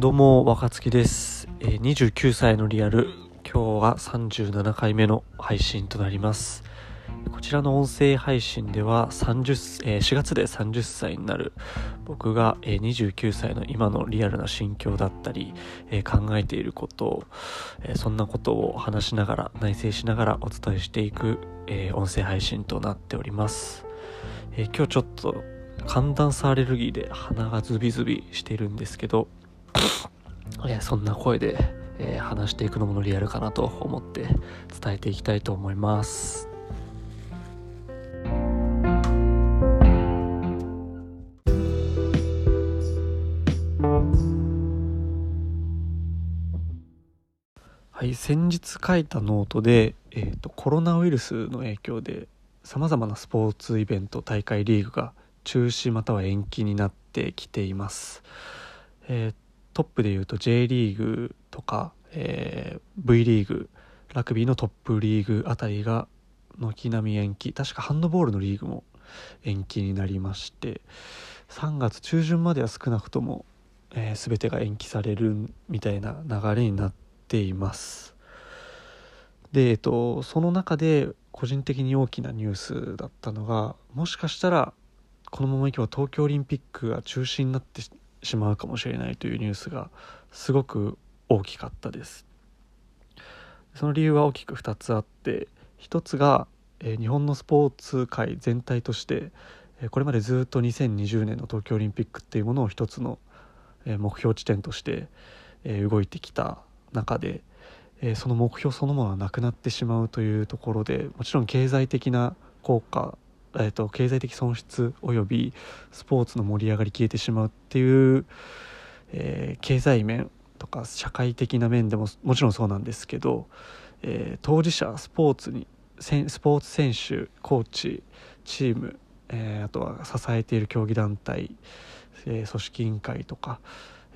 どうも若月です、えー29歳のリアル。今日が37回目の配信となります。こちらの音声配信では30、えー4月で30歳になる。僕が、えー29歳の今のリアルな心境だったり、えー考えていることを、えそんなことを話しながら内省しながらお伝えしていく、え音声配信となっております、え今日ちょっと寒暖差アレルギーで鼻がズビズビしているんですけどえーそんな声で、えー話していくのもリアルかなと思って伝えていきたいと思います。はい、先日書いたノートで、えーとコロナウイルスの影響でさまざまなスポーツイベント大会リーグが中止または延期になってきています。えートップでいうと J リーグとか、えー V リーグラグビーのトップリーグあたりが軒並み延期。確かハンドボールのリーグも延期になりまして3月中旬までは少なくとも、えー全てが延期されるみたいな流れになっています。で、えっと、その中で個人的に大きなニュースだったのがもしかしたらこのままいけば東京オリンピックが中止になってしまうかもしれないというニュースがすごく大きかったです。その理由は大きく2つあって1つが、え日本のスポーツ界全体として、えこれまでずっと2020年の東京オリンピックっていうものを一つの、え目標地点として、え動いてきた中で、えその目標そのものがなくなってしまうというところでもちろん経済的な効果えー、と経済的損失およびスポーツの盛り上がり消えてしまうっていう、えー経済面とか社会的な面でももちろんそうなんですけど、えー当事者スポーツにスポーツ選手コーチチーム、えーあとは支えている競技団体、えー組織委員会とか、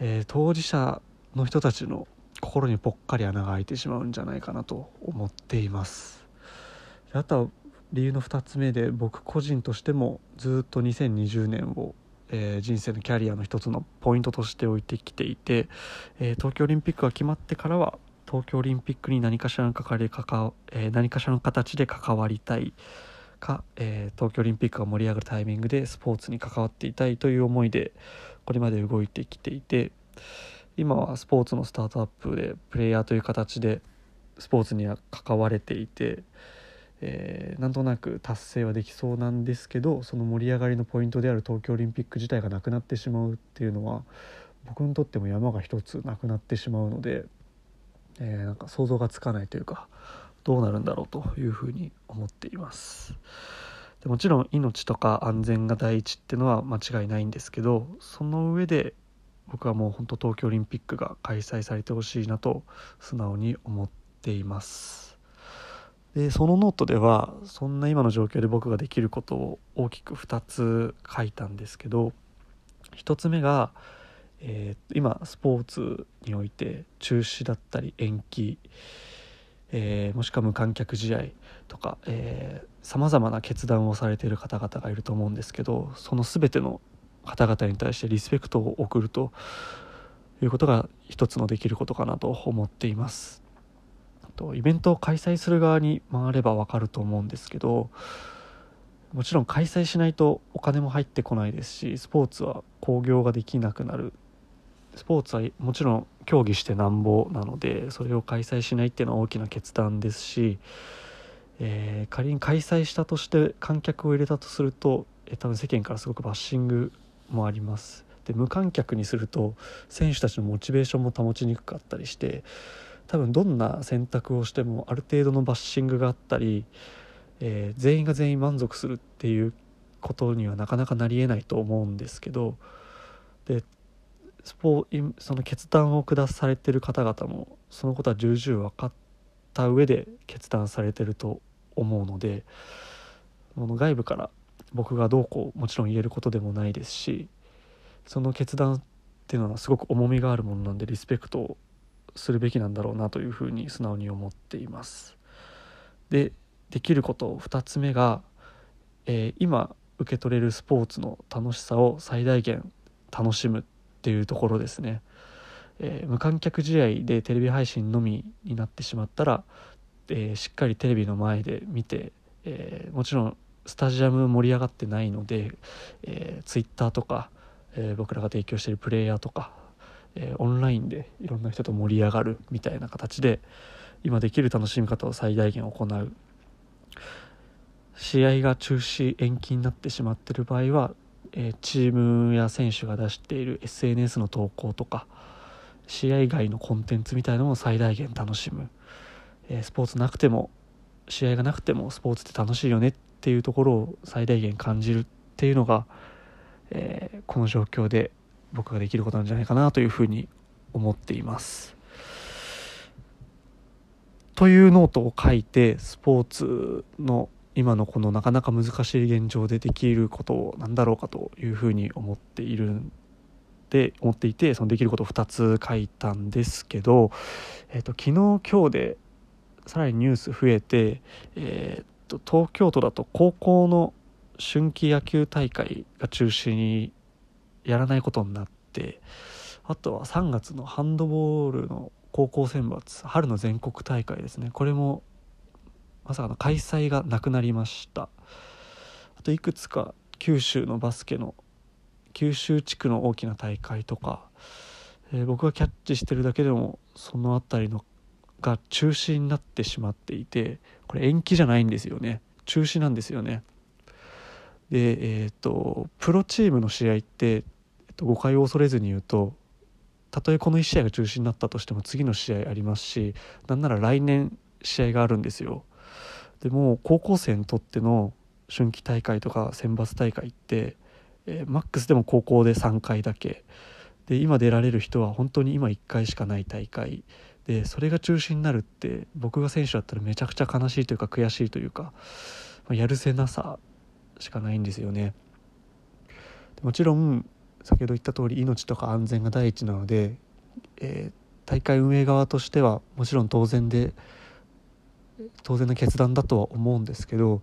えー当事者の人たちの心にぽっかり穴が開いてしまうんじゃないかなと思っています。あとは理由の2つ目で僕個人としてもずっと2020年を、えー人生のキャリアの一つのポイントとして置いてきていて、えー東京オリンピックが決まってからは東京オリンピックに何かしらの関わり関わ、えー何かしらの形で関わりたいか、え東京オリンピックが盛り上がるタイミングでスポーツに関わっていたいという思いでこれまで動いてきていて今はスポーツのスタートアップでプレイヤーという形でスポーツには関われていて。えーなんとなく達成はできそうなんですけどその盛り上がりのポイントである東京オリンピック自体がなくなってしまうっていうのは僕にとっても山が一つなくなってしまうので、えーなんか想像がつかないというかどうなるんだろうというふうに思っています。でもちろん命とか安全が第一っていうのは間違いないんですけどその上で僕はもう本当東京オリンピックが開催されてほしいなと素直に思っています。でそのノートではそんな今の状況で僕ができることを大きく2つ書いたんですけど1つ目が、えー今スポーツにおいて中止だったり延期、えーもしくは無観客試合とかさまざまな決断をされている方々がいると思うんですけどその全ての方々に対してリスペクトを送るということが一つのできることかなと思っています。とイベントを開催する側に回れば分かると思うんですけどもちろん開催しないとお金も入ってこないですしスポーツは興行ができなくなる。スポーツはもちろん競技してなんぼなのでそれを開催しないっていうのは大きな決断ですし、えー仮に開催したとして観客を入れたとすると、えー多分世間からすごくバッシングもあります。で無観客にすると選手たちのモチベーションも保ちにくかったりして多分どんな選択をしてもある程度のバッシングがあったり、えー全員が全員満足するっていうことにはなかなかなりえないと思うんですけどでスポその決断を下されてる方々もそのことは重々分かった上で決断されてると思うのでこの外部から僕がどうこうもちろん言えることでもないですしその決断っていうのはすごく重みがあるものなんでリスペクトをするべきなんだろうなというふうに素直に思っています。でできること2つ目が、えー今受け取れるスポーツの楽しさを最大限楽しむっていうところですね。えー、無観客試合でテレビ配信のみになってしまったら、えー、しっかりテレビの前で見て、えー、もちろんスタジアム盛り上がってないので、えー、ツイッターとか、え僕らが提供しているプレイヤーとか、えオンラインでいろんな人と盛り上がるみたいな形で今できる楽しみ方を最大限行う。試合が中止延期になってしまってる場合は、えチームや選手が出している SNS の投稿とか試合外のコンテンツみたいなのを最大限楽しむ、えスポーツなくても試合がなくてもスポーツって楽しいよねっていうところを最大限感じるっていうのが、えー、この状況で僕ができることなんじゃないかなというふうに思っています。というノートを書いてスポーツの今のこのなかなか難しい現状でできることを何だろうかというふうに思っているって思っていてそのできることを2つ書いたんですけど、えーと、昨日今日でさらにニュース増えて、えーと、東京都だと高校の春季野球大会が中止にやらないことになってあとは3月のハンドボールの高校選抜春の全国大会ですね。これもまさかの開催がなくなりました。あといくつか九州のバスケの九州地区の大きな大会とか、えー、僕がキャッチしてるだけでもその辺りのが中止になってしまっていてこれ延期じゃないんですよね。中止なんですよね。でえ、ー、とプロチームの試合って、えっと、誤解を恐れずに言うとたとえこの1試合が中止になったとしても次の試合ありますしなんなら来年試合があるんですよ。でも高校生にとっての春季大会とか選抜大会ってえー、マックスでも高校で3回だけ。で今出られる人は本当に今1回しかない大会。でそれが中止になるって僕が選手だったらめちゃくちゃ悲しいというか悔しいというか、まあ、やるせなさしかないんですよね。もちろん先ほど言った通り命とか安全が第一なので、えー、大会運営側としてはもちろん当然で当然の決断だとは思うんですけど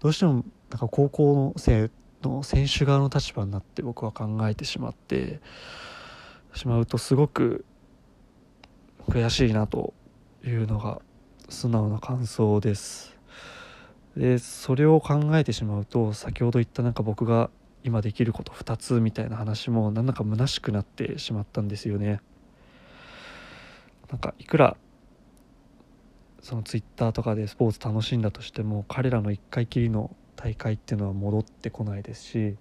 どうしてもなんか高校生の選手側の立場になって僕は考えてしまってしまうとすごく悔しいなというのが素直な感想です。でそれを考えてしまうと先ほど言ったなんか僕が今できること2つみたいな話もなんだか虚しくなってしまったんですよね。なんかいくらそのツイッターとかでスポーツ楽しんだとしても彼らの1回きりの大会っていうのは戻ってこないですし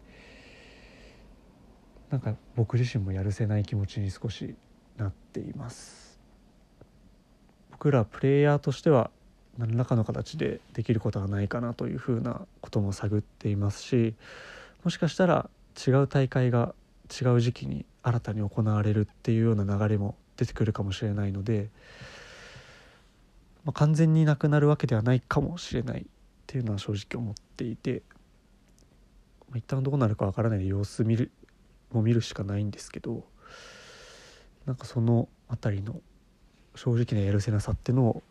なんか僕自身もやるせない気持ちに少しなっています僕らプレイヤーとしては何らかの形でできることはないかなというふうなことも探っていますしもしかしたら違う大会が違う時期に新たに行われるっていうような流れも出てくるかもしれないので、まあ、完全になくなるわけではないかもしれないっていうのは正直思っていて、まあ、一旦どうなるかわからないで様子見るも見るしかないんですけどなんかその辺りの正直なやるせなさっていうのを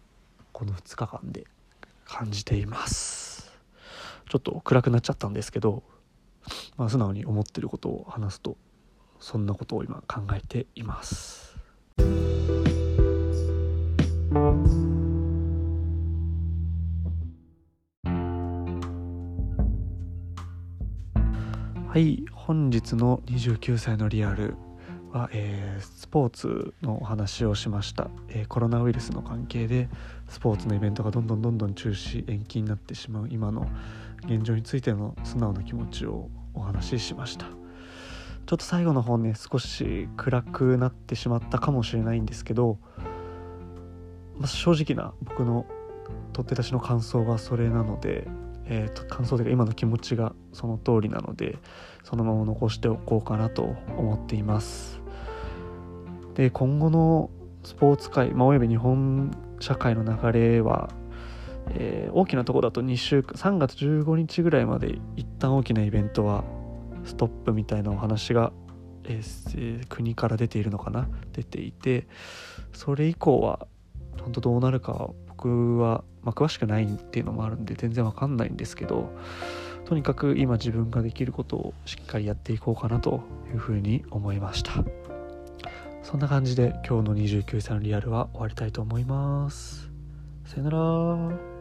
この2日間で感じていますちょっと暗くなっちゃったんですけど、まあ、素直に思ってることを話すとそんなことを今考えています。はい本日の29歳のリアルは、えー、スポーツのお話をしました、えー、コロナウイルスの関係でスポーツのイベントがどんどんどんどん中止延期になってしまう今の現状についての素直な気持ちをお話ししました。ちょっと最後の方ね少し暗くなってしまったかもしれないんですけど、まあ、正直な僕の取って出しの感想はそれなのでえーと、感想というか今の気持ちがその通りなのでそのまま残しておこうかなと思っています。で今後のスポーツ界、まあ、および日本社会の流れは、えー、大きなところだと2週間3月15日ぐらいまで一旦大きなイベントはストップみたいなお話が、えー、国から出ているのかな？出ていてそれ以降は本当どうなるか僕は、まあ、詳しくないっていうのもあるんで全然わかんないんですけどとにかく今自分ができることをしっかりやっていこうかなというふうに思いました。そんな感じで今日の29歳のリアルは終わりたいと思います。さよなら。